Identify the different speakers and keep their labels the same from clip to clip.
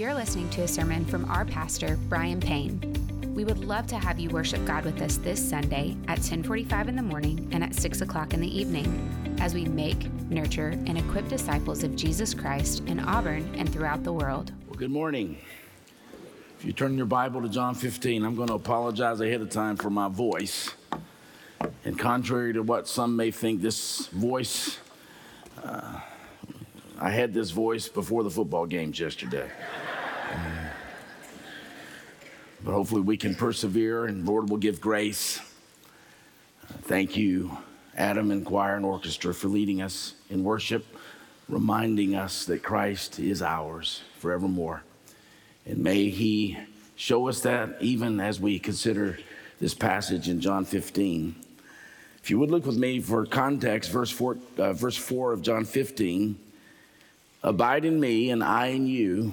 Speaker 1: You're listening to a sermon from our pastor, Brian Payne. We would love to have you worship God with us this Sunday at 1045 in the morning and at 6 o'clock in the evening as we make, nurture, and equip disciples of Jesus Christ in Auburn and throughout the world.
Speaker 2: Well, good morning. If you turn your Bible to John 15, I'm going to apologize ahead of time for my voice. And contrary to what some may think, this voice, uh, I had this voice before the football games yesterday. But hopefully we can persevere and Lord will give grace. Thank you, Adam and choir and orchestra, for leading us in worship, reminding us that Christ is ours forevermore. And may He show us that even as we consider this passage in John 15. If you would look with me for context, verse 4, uh, verse 4 of John 15 Abide in me, and I in you.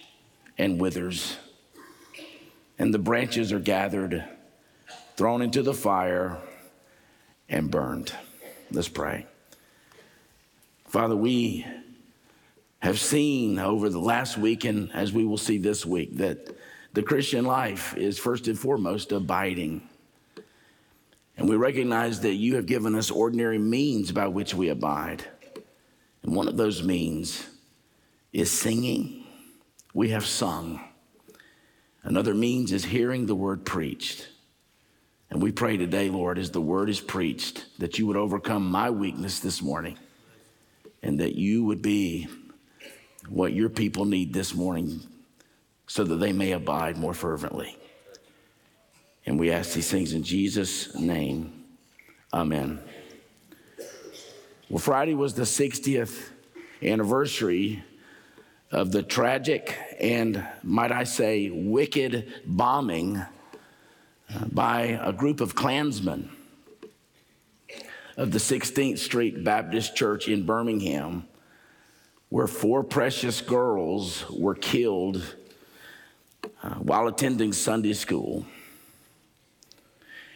Speaker 2: and withers. And the branches are gathered, thrown into the fire, and burned. Let's pray. Father, we have seen over the last week, and as we will see this week, that the Christian life is first and foremost abiding. And we recognize that you have given us ordinary means by which we abide. And one of those means is singing. We have sung. Another means is hearing the word preached. And we pray today, Lord, as the word is preached, that you would overcome my weakness this morning and that you would be what your people need this morning so that they may abide more fervently. And we ask these things in Jesus' name. Amen. Well, Friday was the 60th anniversary of the tragic and, might I say, wicked bombing uh, by a group of Klansmen of the 16th Street Baptist Church in Birmingham, where four precious girls were killed uh, while attending Sunday school.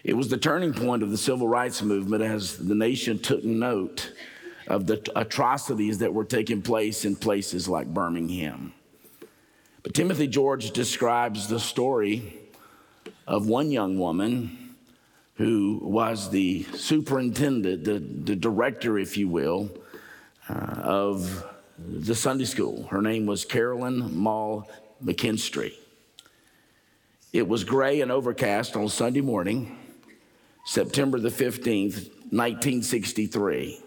Speaker 2: It was the turning point of the civil rights movement as the nation took note of the atrocities that were taking place in places like Birmingham. But Timothy George describes the story of one young woman who was the superintendent, the, the director, if you will, uh, of the Sunday school. Her name was Carolyn Maull McKinstry. It was gray and overcast on Sunday morning, September the 15th, 1963.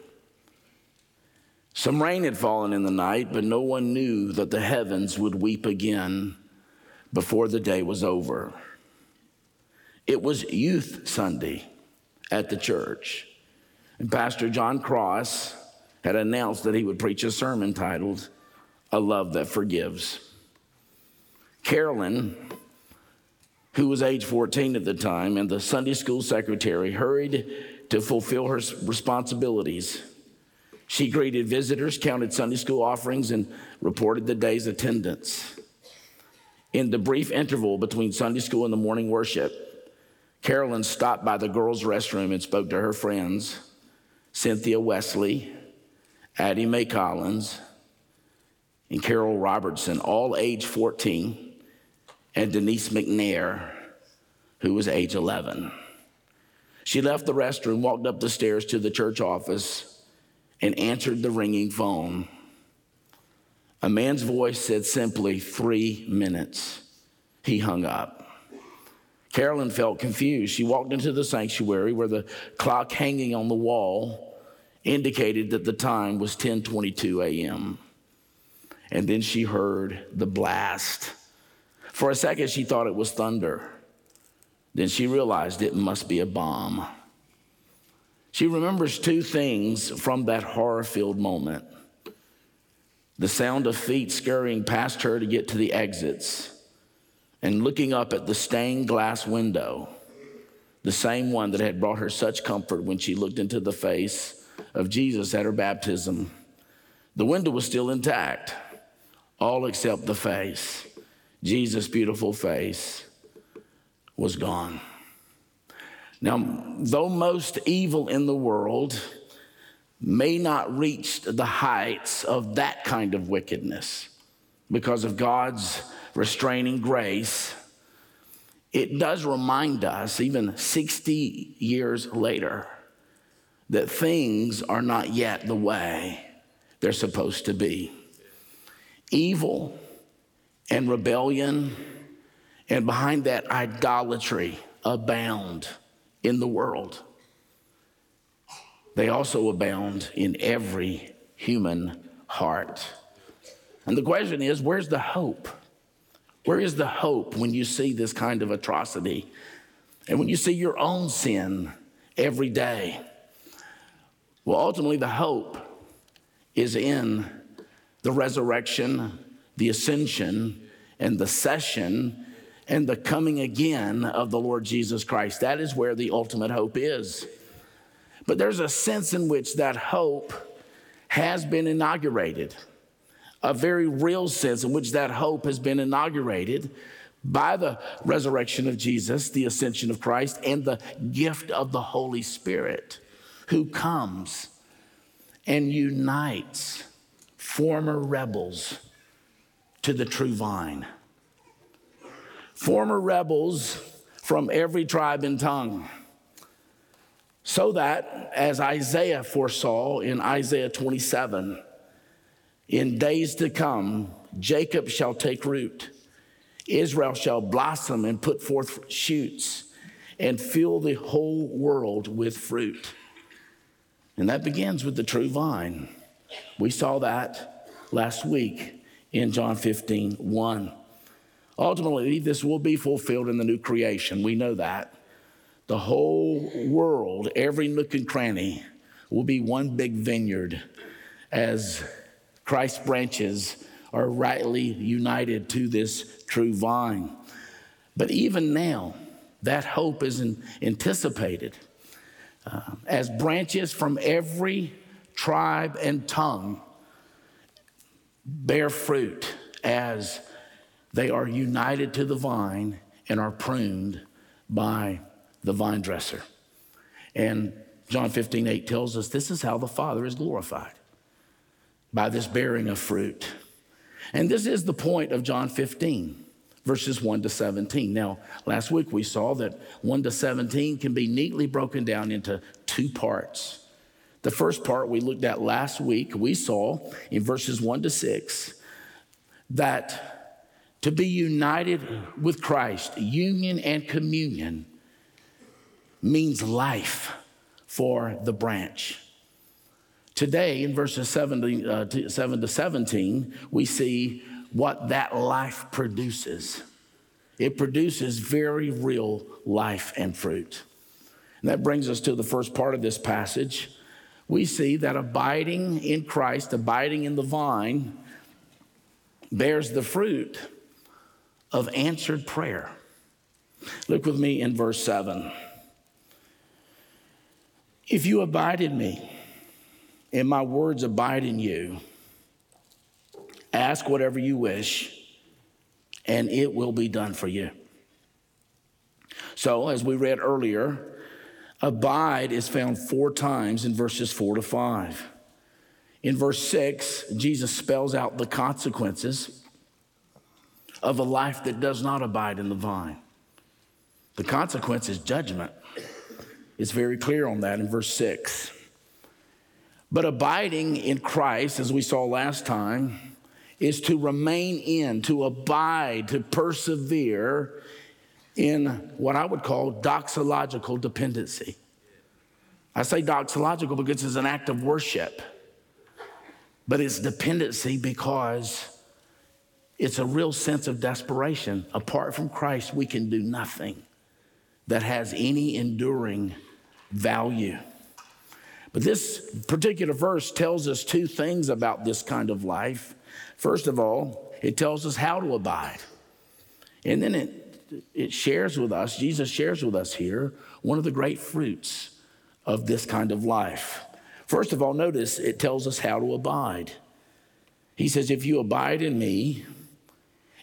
Speaker 2: Some rain had fallen in the night, but no one knew that the heavens would weep again before the day was over. It was Youth Sunday at the church, and Pastor John Cross had announced that he would preach a sermon titled, A Love That Forgives. Carolyn, who was age 14 at the time, and the Sunday school secretary hurried to fulfill her responsibilities. She greeted visitors, counted Sunday school offerings, and reported the day's attendance. In the brief interval between Sunday school and the morning worship, Carolyn stopped by the girls' restroom and spoke to her friends Cynthia Wesley, Addie Mae Collins, and Carole Robertson, all age 14, and Denise McNair, who was age 11. She left the restroom, walked up the stairs to the church office, and answered the ringing phone. A man's voice said simply, Three minutes. He hung up. Carolyn felt confused. She walked into the sanctuary where the clock hanging on the wall indicated that the time was 10:22 a.m. And then she heard the blast. For a second she thought it was thunder. Then she realized it must be a bomb. She remembers two things from that horror filled moment. the sound of feet scurrying past her to get to the exits, and looking up at the stained glass window, the same one that had brought her such comfort when she looked into the face of Jesus at her baptism. The window was still intact, all except the face. Jesus' beautiful face was gone. Now, though most evil in the world may not reach the heights of that kind of wickedness because of God's restraining grace, it does remind us, even 60 years later, that things are not yet the way they're supposed to be. Evil and rebellion, and behind that, idolatry abound in the world. They also abound in every human heart. And the question is where's the hope? Where is the hope when you see this kind of atrocity and when you see your own sin every day? Well, ultimately, the hope is in the resurrection, the ascension, and the session and the coming again of the Lord Jesus Christ. That is where the ultimate hope is. But there's a sense in which that hope has been inaugurated, a very real sense in which that hope has been inaugurated by the resurrection of Jesus, the ascension of Christ, and the gift of the Holy Spirit who comes and unites former rebels to the true vine former rebels from every tribe and tongue. So that, as Isaiah foresaw in Isaiah 27, in days to come, Jacob shall take root, Israel shall blossom and put forth shoots, and fill the whole world with fruit. And that begins with the true vine. We saw that last week in John 15 1. Ultimately, this will be fulfilled in the new creation. We know that. The whole world, every nook and cranny, will be one big vineyard as Christ's branches are rightly united to this true vine. But even now, that hope is anticipated uh, as branches from every tribe and tongue bear fruit as they are united to the vine and are pruned by the vine dresser. And John 15, 8 tells us this is how the Father is glorified by this bearing of fruit. And this is the point of John 15, verses 1 to 17. Now, last week we saw that 1 to 17 can be neatly broken down into two parts. The first part we looked at last week, we saw in verses 1 to 6 that to be united with Christ, union and communion, means life for the branch. Today, in verses 7 uh, to, 7 to 17, we see what that life produces. It produces very real life and fruit. And that brings us to the first part of this passage. We see that abiding in Christ, abiding in the vine, bears the fruit of answered prayer. Look with me in verse 7. If you abide in me, and my words abide in you, ask whatever you wish, and it will be done for you. So, as we read earlier, abide is found four times in verses four to five. In verse six, Jesus spells out the consequences of a life that does not abide in the vine. The consequence is judgment. It's very clear on that in verse 6. But abiding in Christ, as we saw last time, is to remain in, to abide, to persevere in what I would call doxological dependency. I say doxological because it's an act of worship, but it's dependency because it's a real sense of desperation. Apart from Christ, we can do nothing that has any enduring value. But this particular verse tells us two things about this kind of life. First of all, it tells us how to abide. And then it, it shares with us, Jesus shares with us here, one of the great fruits of this kind of life. First of all, notice it tells us how to abide. He says, If you abide in me,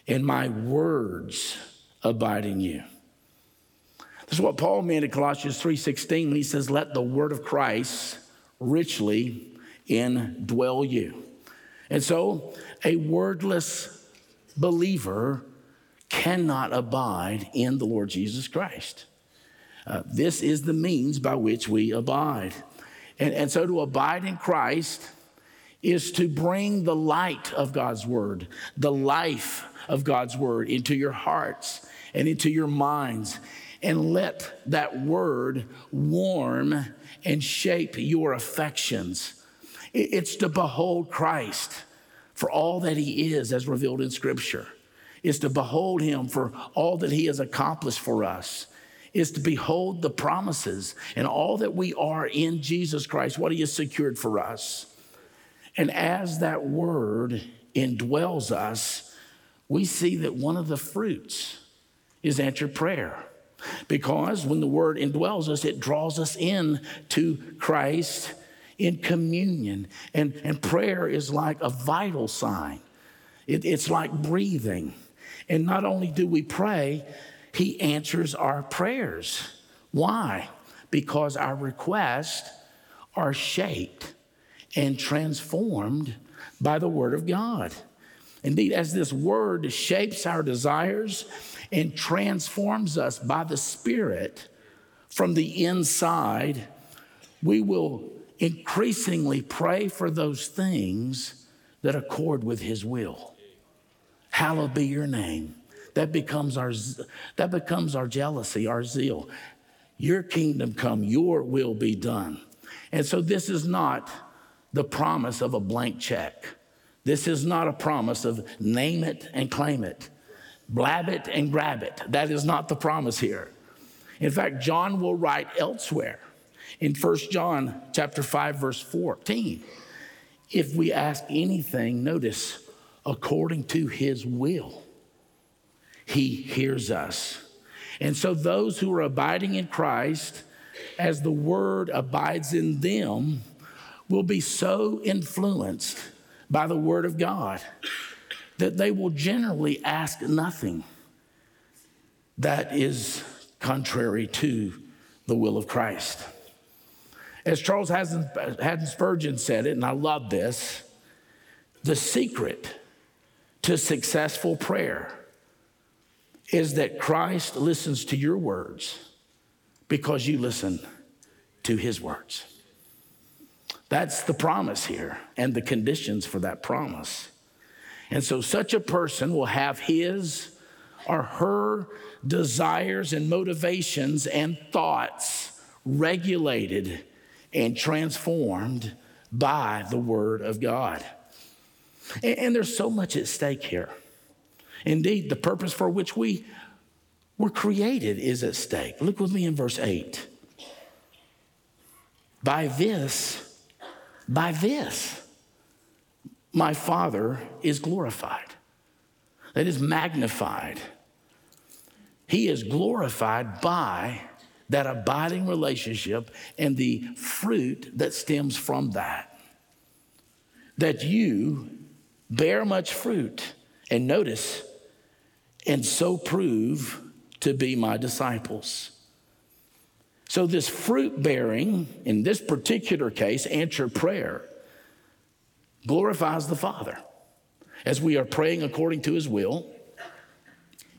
Speaker 2: and my words abide in you. This is what Paul meant in Colossians 3:16 when he says, Let the word of Christ richly indwell you. And so a wordless believer cannot abide in the Lord Jesus Christ. Uh, this is the means by which we abide. And, and so to abide in Christ is to bring the light of God's word, the life of God's word into your hearts and into your minds, and let that word warm and shape your affections. It's to behold Christ for all that he is as revealed in Scripture, is to behold him for all that he has accomplished for us is to behold the promises and all that we are in Jesus Christ, what He has secured for us. And as that word indwells us, we see that one of the fruits is answered prayer. Because when the word indwells us, it draws us in to Christ in communion. And, and prayer is like a vital sign, it, it's like breathing. And not only do we pray, he answers our prayers. Why? Because our requests are shaped and transformed by the Word of God. Indeed, as this Word shapes our desires and transforms us by the Spirit from the inside, we will increasingly pray for those things that accord with His will. Hallowed be your name. That becomes our, that becomes our jealousy, our zeal. Your kingdom come, your will be done. And so this is not the promise of a blank check. This is not a promise of name it and claim it, blab it and grab it. That is not the promise here. In fact, John will write elsewhere in 1 John chapter 5 verse 14. If we ask anything, notice, according to his will, he hears us. And so, those who are abiding in Christ, as the word abides in them, will be so influenced by the word of God that they will generally ask nothing that is contrary to the will of Christ. As Charles Haddon Spurgeon said it, and I love this the secret to successful prayer is that Christ listens to your words because you listen to his words. That's the promise here and the conditions for that promise. And so, such a person will have his or her desires and motivations and thoughts regulated and transformed by the Word of God. And, there's so much at stake here. Indeed, the purpose for which we were created is at stake. Look with me in verse 8. By this, by this, my Father is glorified. That is magnified. He is glorified by that abiding relationship and the fruit that stems from that. That you bear much fruit. And notice, and so prove to be my disciples. So, this fruit bearing, in this particular case, answer prayer, glorifies the Father as we are praying according to his will,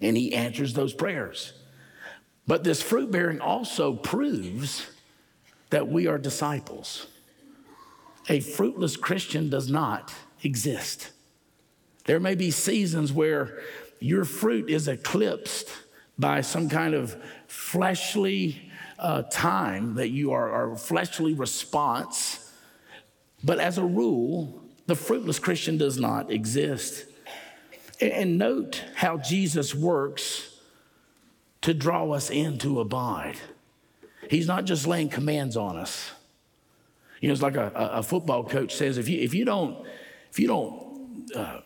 Speaker 2: and he answers those prayers. But this fruit bearing also proves that we are disciples. A fruitless Christian does not exist. There may be seasons where your fruit is eclipsed by some kind of fleshly uh, time that you are, a fleshly response. But as a rule, the fruitless Christian does not exist. And note how Jesus works to draw us in to abide. He's not just laying commands on us. You know, it's like a, a football coach says if you, if you don't, if you don't, uh,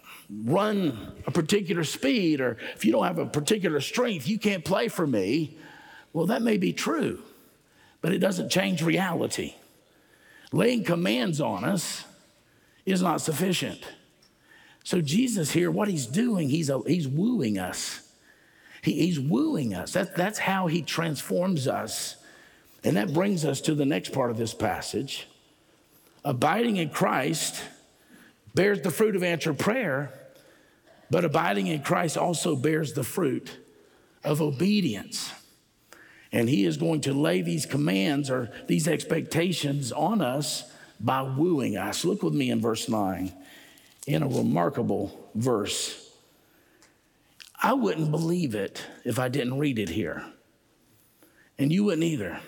Speaker 2: run a particular speed or if you don't have a particular strength, you can't play for me. Well, that may be true, but it doesn't change reality. Laying commands on us is not sufficient. So, Jesus here, what he's doing, he's, a, he's wooing us. He, he's wooing us. That, that's how he transforms us. And that brings us to the next part of this passage. Abiding in Christ bears the fruit of answered prayer, but abiding in Christ also bears the fruit of obedience. And he is going to lay these commands or these expectations on us by wooing us. Look with me in verse 9, in a remarkable verse. I wouldn't believe it if I didn't read it here. And you wouldn't either.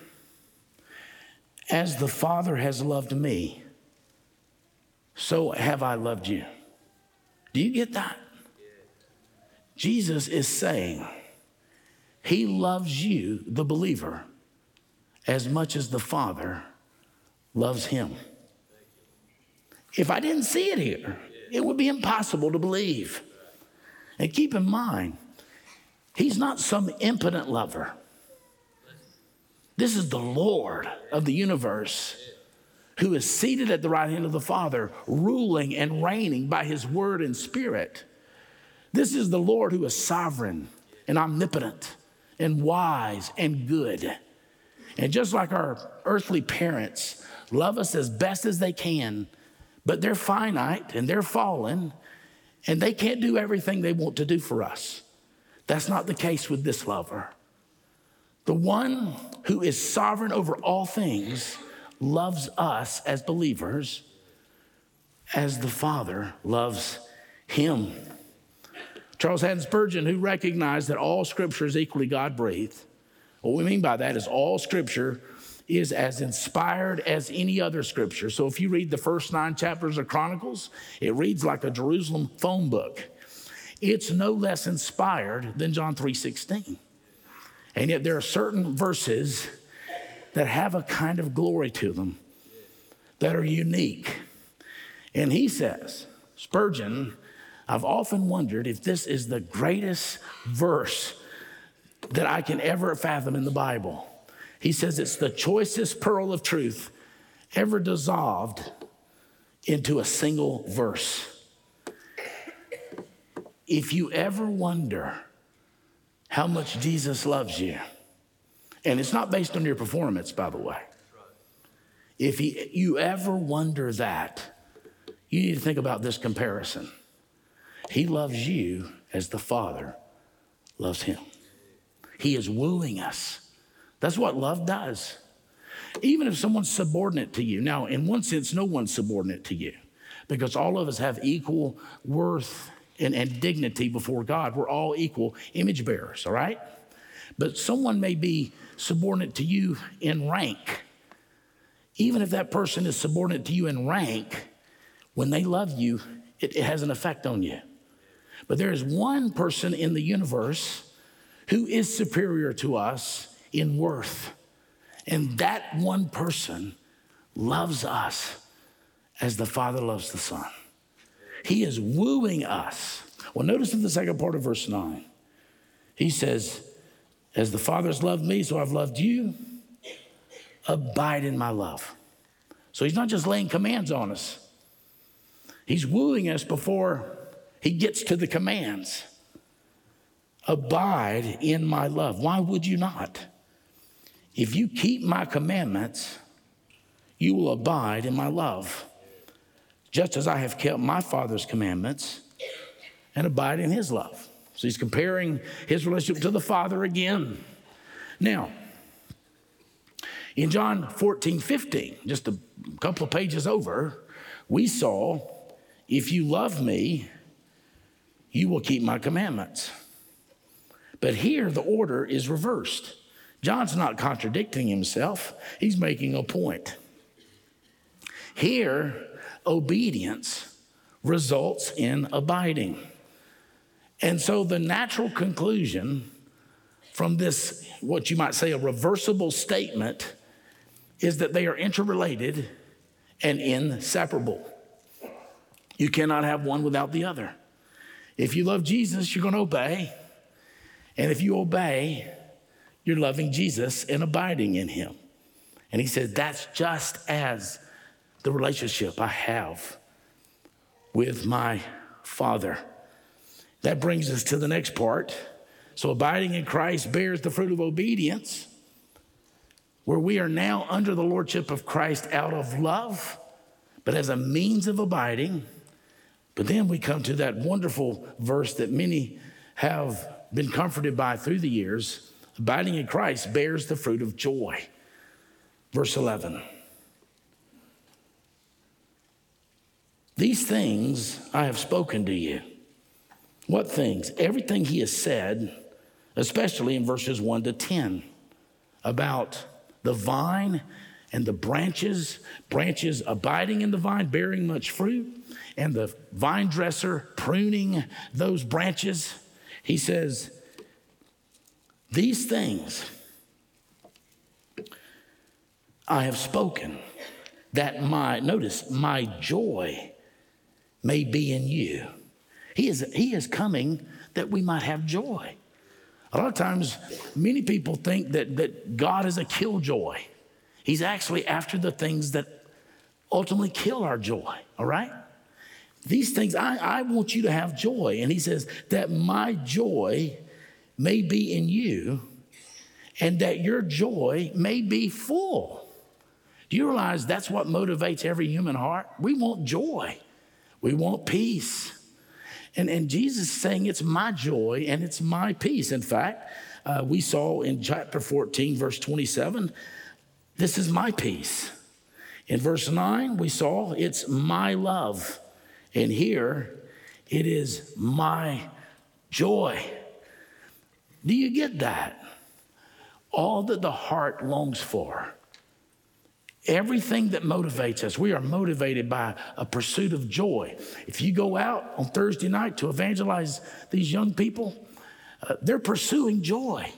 Speaker 2: As the Father has loved me, so have I loved you. Do you get that? Jesus is saying, He loves you, the believer, as much as the Father loves him. If I didn't see it here, it would be impossible to believe. And keep in mind, he's not some impotent lover. This is the Lord of the universe who is seated at the right hand of the Father, ruling and reigning by his word and spirit. This is the Lord who is sovereign and omnipotent and wise and good. And just like our earthly parents love us as best as they can, but they're finite and they're fallen and they can't do everything they want to do for us. That's not the case with this lover. The one who is sovereign over all things loves us as believers as the Father loves him. Charles Haddon Spurgeon, who recognized that all scripture is equally God breathed, what we mean by that is all scripture is as inspired as any other scripture. So if you read the first nine chapters of Chronicles, it reads like a Jerusalem phone book. It's no less inspired than John 3:16. And yet there are certain verses that have a kind of glory to them that are unique. And he says, Spurgeon, I've often wondered if this is the greatest verse that I can ever fathom in the Bible. He says it's the choicest pearl of truth ever dissolved into a single verse. If you ever wonder how much Jesus loves you, and it's not based on your performance, by the way. If he, you ever wonder that, you need to think about this comparison. He loves you as the Father loves him. He is wooing us. That's what love does. Even if someone's subordinate to you. Now, in one sense, no one's subordinate to you because all of us have equal worth and, and dignity before God. We're all equal image bearers, all right? But someone may be subordinate to you in rank. Even if that person is subordinate to you in rank, when they love you, it, it has an effect on you. But there is one person in the universe who is superior to us in worth. And that one person loves us as the Father loves the Son. He is wooing us. Well, notice in the second part of verse 9, he says, As the Father has loved me, so I've loved you. Abide in my love. So he's not just laying commands on us, he's wooing us before he gets to the commands. Abide in my love. Why would you not? If you keep my commandments, you will abide in my love, just as I have kept my Father's commandments and abide in his love. So he's comparing his relationship to the Father again. Now, in John 14, 15, just a couple of pages over, we saw, if you love me, you will keep my commandments. But here the order is reversed. John's not contradicting himself, he's making a point. Here, obedience results in abiding. And so the natural conclusion from this, what you might say, a reversible statement, is that they are interrelated and inseparable. You cannot have one without the other. If you love Jesus, you're going to obey. And if you obey, you're loving Jesus and abiding in him. And he said, That's just as the relationship I have with my Father. That brings us to the next part. So, abiding in Christ bears the fruit of obedience, where we are now under the lordship of Christ out of love, but as a means of abiding. But then we come to that wonderful verse that many have been comforted by through the years abiding in Christ bears the fruit of joy. Verse 11. These things I have spoken to you. What things? Everything he has said, especially in verses 1 to 10, about the vine and the branches, branches abiding in the vine, bearing much fruit, and the vine dresser pruning those branches. He says, These things I have spoken, that my, notice, my joy may be in you. He is, he is coming that we might have joy. A lot of times, many people think that, that God is a killjoy. He's actually after the things that ultimately kill our joy, all right? These things, I, I want you to have joy. And he says, that my joy may be in you and that your joy may be full. Do you realize that's what motivates every human heart? We want joy, we want peace. And, and Jesus is saying, It's my joy and it's my peace. In fact, uh, we saw in chapter 14, verse 27, this is my peace. In verse 9, we saw it's my love. And here, it is my joy. Do you get that? All that the heart longs for Everything that motivates us, we are motivated by a pursuit of joy. If you go out on Thursday night to evangelize these young people, uh, they're pursuing joy.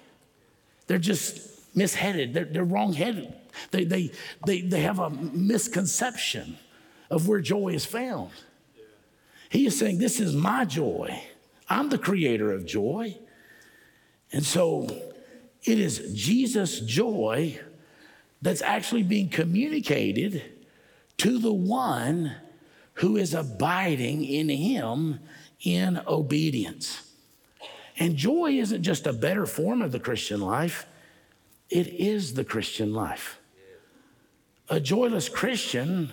Speaker 2: They're just misheaded, they're, they're wrong-headed. They, they, they, they have a misconception of where joy is found. He is saying, This is my joy. I'm the creator of joy. And so it is Jesus' joy that's actually being communicated to the one who is abiding in him in obedience. And joy isn't just a better form of the Christian life, it is the Christian life. A joyless Christian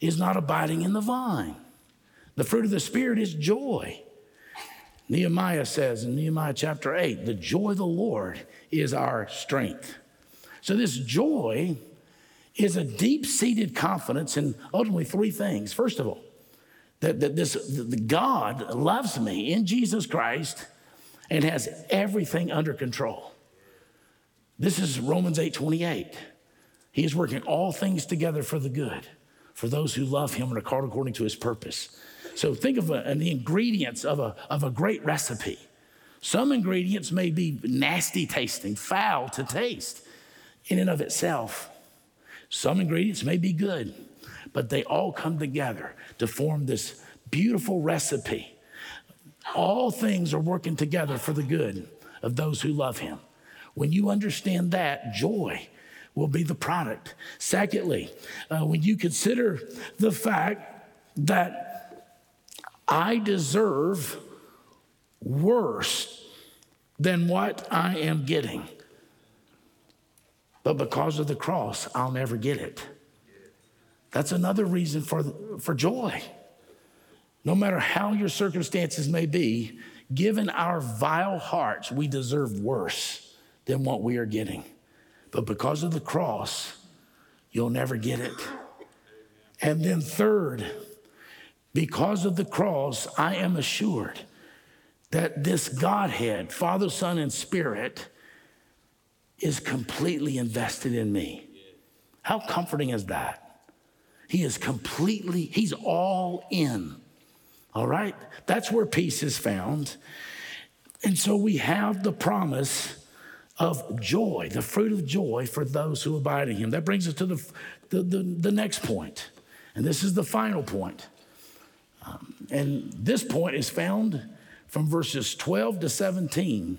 Speaker 2: is not abiding in the vine. The fruit of the Spirit is joy. Nehemiah says in Nehemiah chapter 8, the joy of the Lord is our strength. So, this joy is a deep seated confidence in ultimately three things. First of all, that, that this that God loves me in Jesus Christ and has everything under control. This is Romans 8 28. He is working all things together for the good, for those who love him and are called according to his purpose. So think of a, the ingredients of a, of a great recipe. Some ingredients may be nasty tasting, foul to taste in and of itself. Some ingredients may be good, but they all come together to form this beautiful recipe. All things are working together for the good of those who love him. When you understand that, joy will be the product. Secondly, uh, when you consider the fact that I deserve worse than what I am getting. But because of the cross, I'll never get it. That's another reason for, for joy. No matter how your circumstances may be, given our vile hearts, we deserve worse than what we are getting. But because of the cross, you'll never get it. And then, third, because of the cross, I am assured that this Godhead, Father, Son, and Spirit, is completely invested in me. How comforting is that? He is completely, he's all in. All right? That's where peace is found. And so we have the promise of joy, the fruit of joy for those who abide in him. That brings us to the, the, the, the next point. And this is the final point. And this point is found from verses 12 to 17.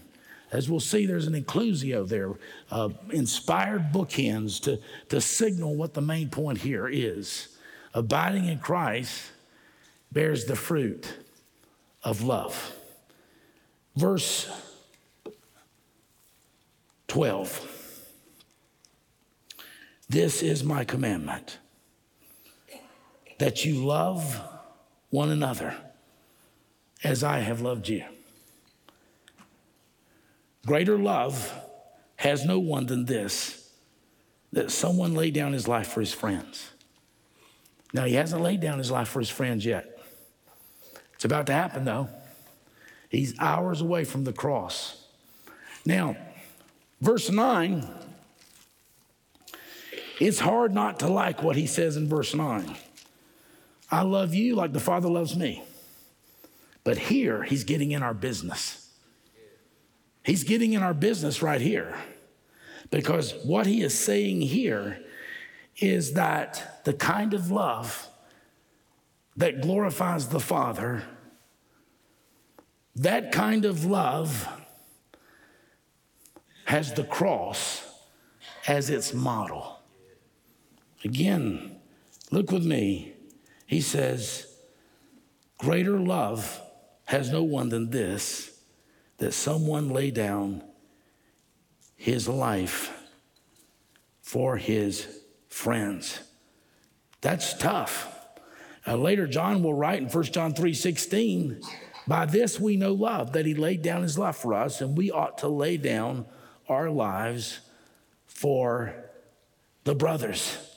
Speaker 2: As we'll see, there's an inclusio there, uh, inspired bookends to, to signal what the main point here is. Abiding in Christ bears the fruit of love. Verse 12. This is my commandment that you love one another as I have loved you. Greater love has no one than this that someone laid down his life for his friends. Now, he hasn't laid down his life for his friends yet. It's about to happen, though. He's hours away from the cross. Now, verse 9, it's hard not to like what he says in verse 9. I love you like the Father loves me. But here, he's getting in our business. He's getting in our business right here. Because what he is saying here is that the kind of love that glorifies the Father, that kind of love has the cross as its model. Again, look with me. He says, Greater love has no one than this that someone lay down his life for his friends. That's tough. Uh, later, John will write in 1 John 3 16, by this we know love, that he laid down his life for us, and we ought to lay down our lives for the brothers.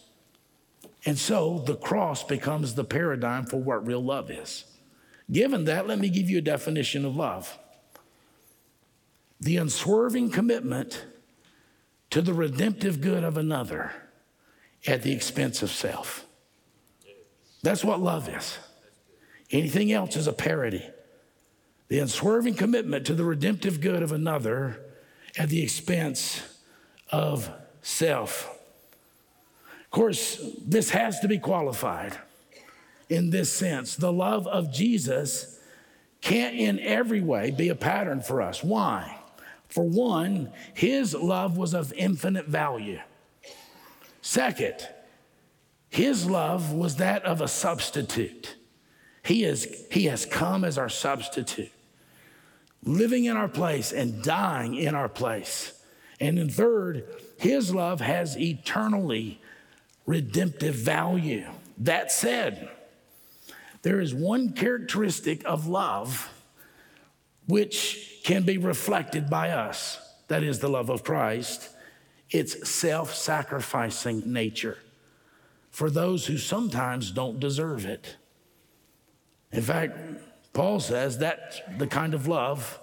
Speaker 2: And so the cross becomes the paradigm for what real love is. Given that, let me give you a definition of love the unswerving commitment to the redemptive good of another at the expense of self. That's what love is. Anything else is a parody. The unswerving commitment to the redemptive good of another at the expense of self. Of course, this has to be qualified in this sense. The love of Jesus can't in every way be a pattern for us. Why? For one, his love was of infinite value. Second, his love was that of a substitute. He, is, he has come as our substitute, living in our place and dying in our place. And then, third, his love has eternally redemptive value. That said, there is one characteristic of love which can be reflected by us. That is the love of Christ. It's self sacrificing nature for those who sometimes don't deserve it. In fact, Paul says that's the kind of love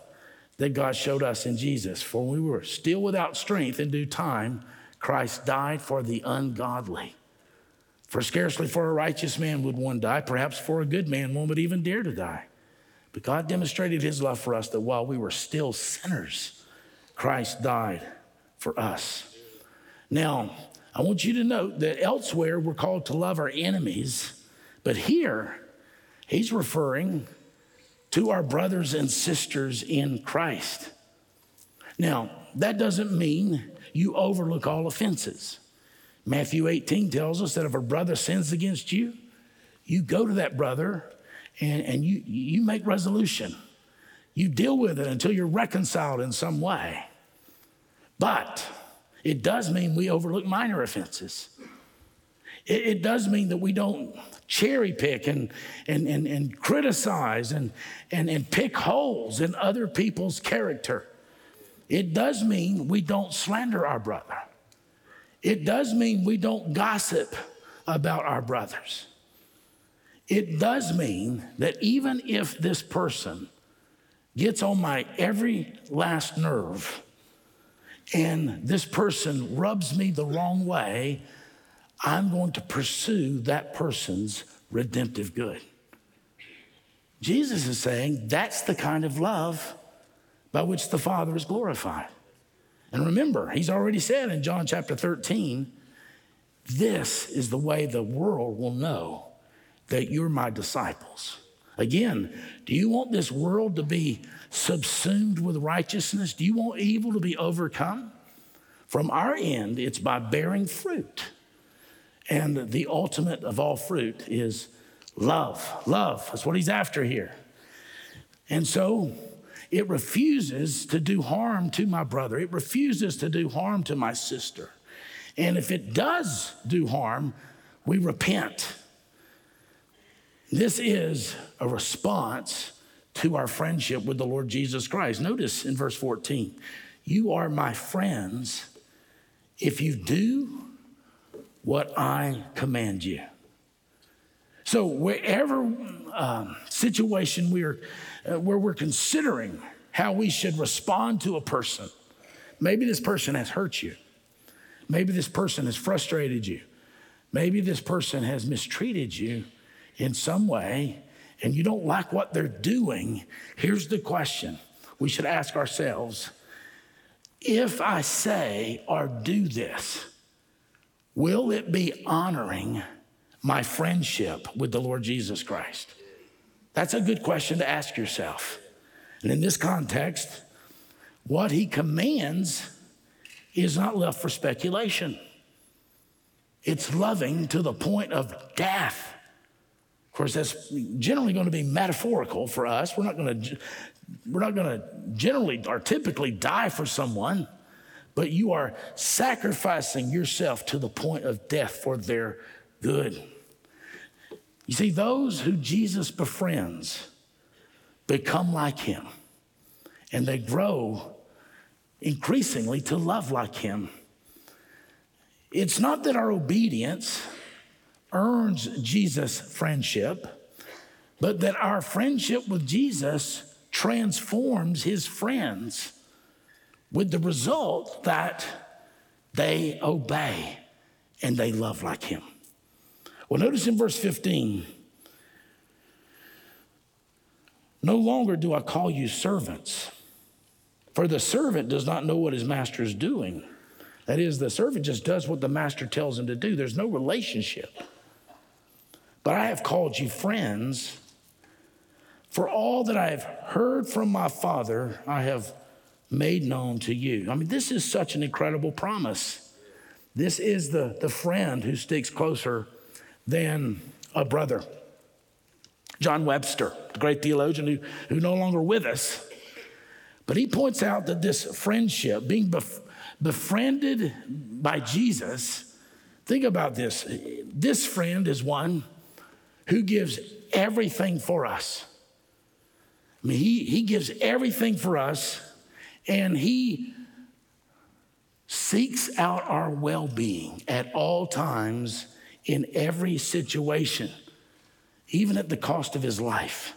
Speaker 2: that God showed us in Jesus. For we were still without strength in due time, Christ died for the ungodly. For scarcely for a righteous man would one die, perhaps for a good man one would even dare to die. But God demonstrated his love for us that while we were still sinners, Christ died for us. Now, I want you to note that elsewhere we're called to love our enemies, but here he's referring to our brothers and sisters in Christ. Now, that doesn't mean you overlook all offenses. Matthew 18 tells us that if a brother sins against you, you go to that brother and, and you, you make resolution. You deal with it until you're reconciled in some way. But it does mean we overlook minor offenses. It, it does mean that we don't cherry pick and, and, and, and criticize and, and, and pick holes in other people's character. It does mean we don't slander our brother. It does mean we don't gossip about our brothers. It does mean that even if this person gets on my every last nerve and this person rubs me the wrong way, I'm going to pursue that person's redemptive good. Jesus is saying that's the kind of love by which the Father is glorified. And remember, he's already said in John chapter 13, this is the way the world will know that you're my disciples Again, do you want this world to be subsumed with righteousness? Do you want evil to be overcome? From our end, it's by bearing fruit. And the ultimate of all fruit is love. Love. That's what he's after here. And so it refuses to do harm to my brother, it refuses to do harm to my sister. And if it does do harm, we repent. This is a response to our friendship with the Lord Jesus Christ. Notice in verse 14, you are my friends if you do what I command you. So, wherever um, situation we're, uh, Uh, where we're considering how we should respond to a person, maybe this person has hurt you, maybe this person has frustrated you, maybe this person has mistreated you in some way, and you don't like what they're doing. Here's the question we should ask ourselves if I say or do this, will it be honoring my friendship with the Lord Jesus Christ? That's a good question to ask yourself. And in this context, what he commands is not left for speculation. It's loving to the point of death. Of course, that's generally going to be metaphorical for us. We're not going to we're not going to generally or typically die for someone, but you are sacrificing yourself to the point of death for their good. You see, those who Jesus befriends become like him, and they grow increasingly to love like him. It's not that our obedience earns Jesus' friendship, but that our friendship with Jesus transforms his friends with the result that they obey and they love like him. Well, notice in verse 15 no longer do I call you servants, for the servant does not know what his master is doing. That is, the servant just does what the master tells him to do, there's no relationship. But I have called you friends for all that I have heard from my Father, I have made known to you. I mean, this is such an incredible promise. This is the, the friend who sticks closer than a brother. John Webster, the great theologian who, who no longer with us, but he points out that this friendship, being bef- befriended by Jesus, think about this. This friend is one who gives everything for us. I mean, he, he gives everything for us and he seeks out our well being at all times in every situation, even at the cost of his life.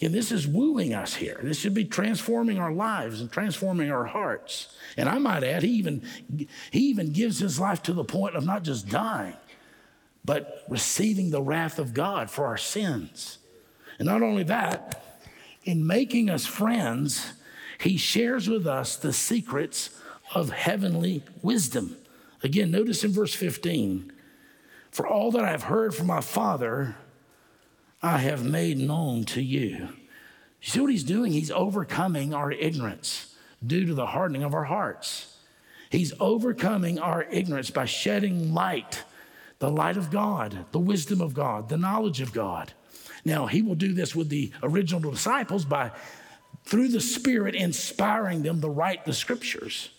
Speaker 2: And this is wooing us here. This should be transforming our lives and transforming our hearts. And I might add, he even, he even gives his life to the point of not just dying, but receiving the wrath of God for our sins. And not only that, in making us friends, he shares with us the secrets of heavenly wisdom. Again, notice in verse 15 For all that I have heard from my Father, I have made known to you. You see what he's doing? He's overcoming our ignorance due to the hardening of our hearts. He's overcoming our ignorance by shedding light, the light of God, the wisdom of God, the knowledge of God. Now, he will do this with the original disciples by, through the Spirit, inspiring them to write the scriptures.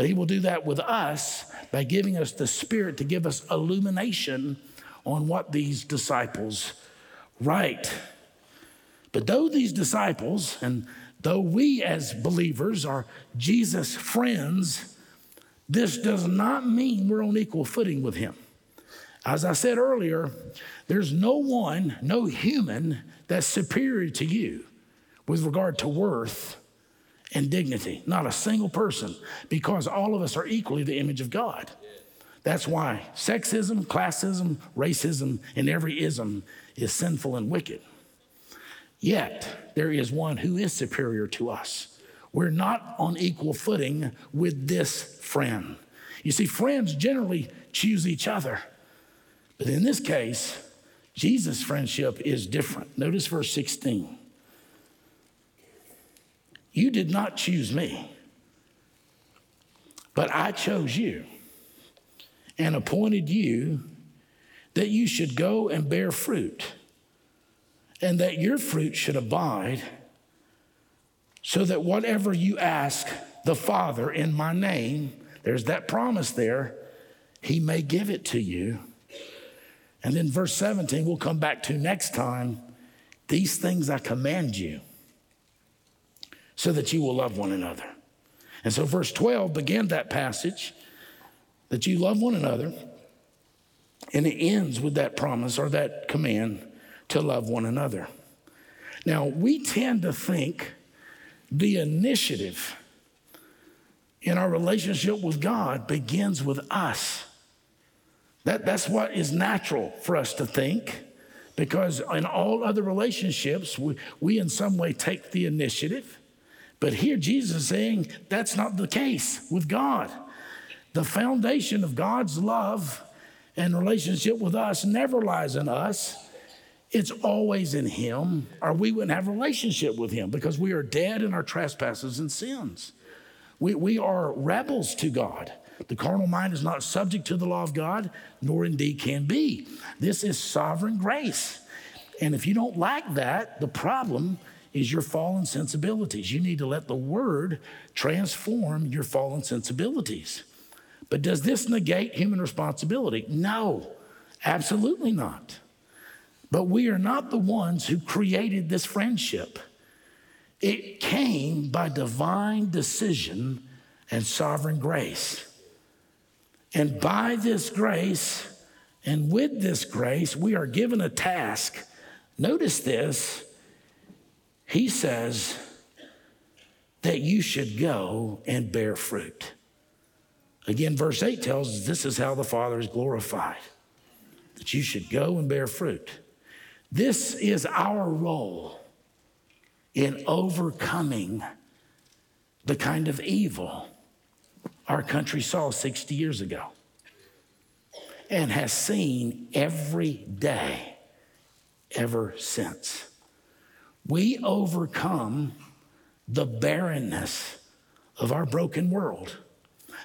Speaker 2: But he will do that with us by giving us the Spirit to give us illumination on what these disciples write. But though these disciples, and though we as believers are Jesus' friends, this does not mean we're on equal footing with him. As I said earlier, there's no one, no human that's superior to you with regard to worth and dignity. Not a single person, because all of us are equally the image of God. That's why sexism, classism, racism, and every ism is sinful and wicked. Yet, there is one who is superior to us. We're not on equal footing with this friend. You see, friends generally choose each other. But in this case, Jesus' friendship is different. Notice verse 16. You did not choose me, but I chose you and appointed you that you should go and bear fruit, and that your fruit should abide, so that whatever you ask the Father in my name, there's that promise there, he may give it to you. And then verse 17, we'll come back to next time. These things I command you so that you will love one another. And so, verse 12 began that passage that you love one another. And it ends with that promise or that command to love one another. Now, we tend to think the initiative in our relationship with God begins with us. That, that's what is natural for us to think because in all other relationships, we, we in some way take the initiative. But here Jesus is saying that's not the case with God. The foundation of God's love and relationship with us never lies in us. It's always in Him, or we wouldn't have a relationship with Him because we are dead in our trespasses and sins. We, we are rebels to God. The carnal mind is not subject to the law of God, nor indeed can be. This is sovereign grace. And if you don't like that, the problem is your fallen sensibilities. You need to let the word transform your fallen sensibilities. But does this negate human responsibility? No, absolutely not. But we are not the ones who created this friendship. It came by divine decision and sovereign grace. And by this grace, and with this grace, we are given a task. Notice this he says that you should go and bear fruit. Again, verse 8 tells us this is how the Father is glorified that you should go and bear fruit. This is our role in overcoming the kind of evil our country saw 60 years ago and has seen every day ever since. We overcome the barrenness of our broken world,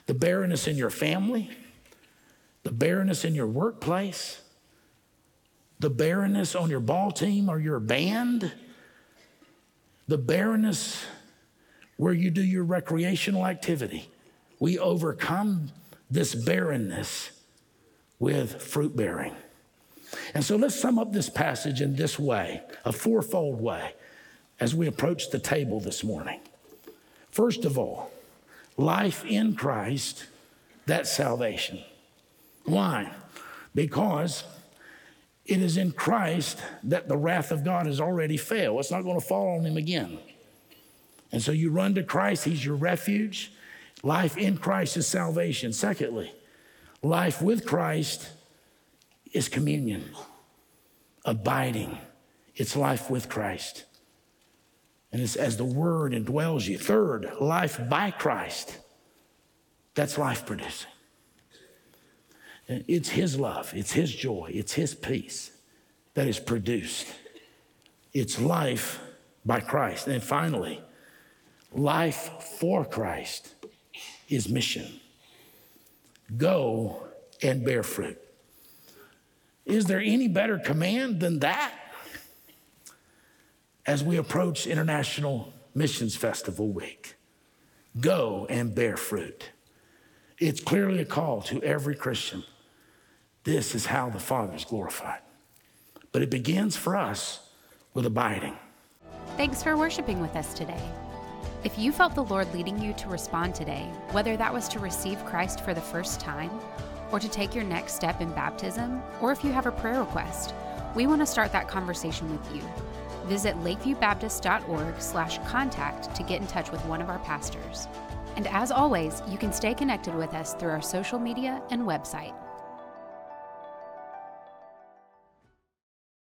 Speaker 2: the barrenness in your family, the barrenness in your workplace, the barrenness on your ball team or your band, the barrenness where you do your recreational activity. We overcome this barrenness with fruit bearing. And so let's sum up this passage in this way, a fourfold way, as we approach the table this morning. First of all, life in Christ, that's salvation. Why? Because it is in Christ that the wrath of God has already failed. It's not going to fall on him again. And so you run to Christ, he's your refuge. Life in Christ is salvation. Secondly, life with Christ is communion, abiding. It's life with Christ. And it's as the word indwells you. Third, life by Christ. That's life producing. It's His love, it's His joy, it's His peace that is produced. It's life by Christ. And finally, life for Christ is mission. Go and bear fruit. Is there any better command than that? As we approach International Missions Festival Week, go and bear fruit. It's clearly a call to every Christian. This is how the Father is glorified. But it begins for us with abiding.
Speaker 1: Thanks for worshiping with us today. If you felt the Lord leading you to respond today, whether that was to receive Christ for the first time, or to take your next step in baptism, or if you have a prayer request, we want to start that conversation with you. Visit lakeviewbaptist.org/contact to get in touch with one of our pastors. And as always, you can stay connected with us through our social media and website.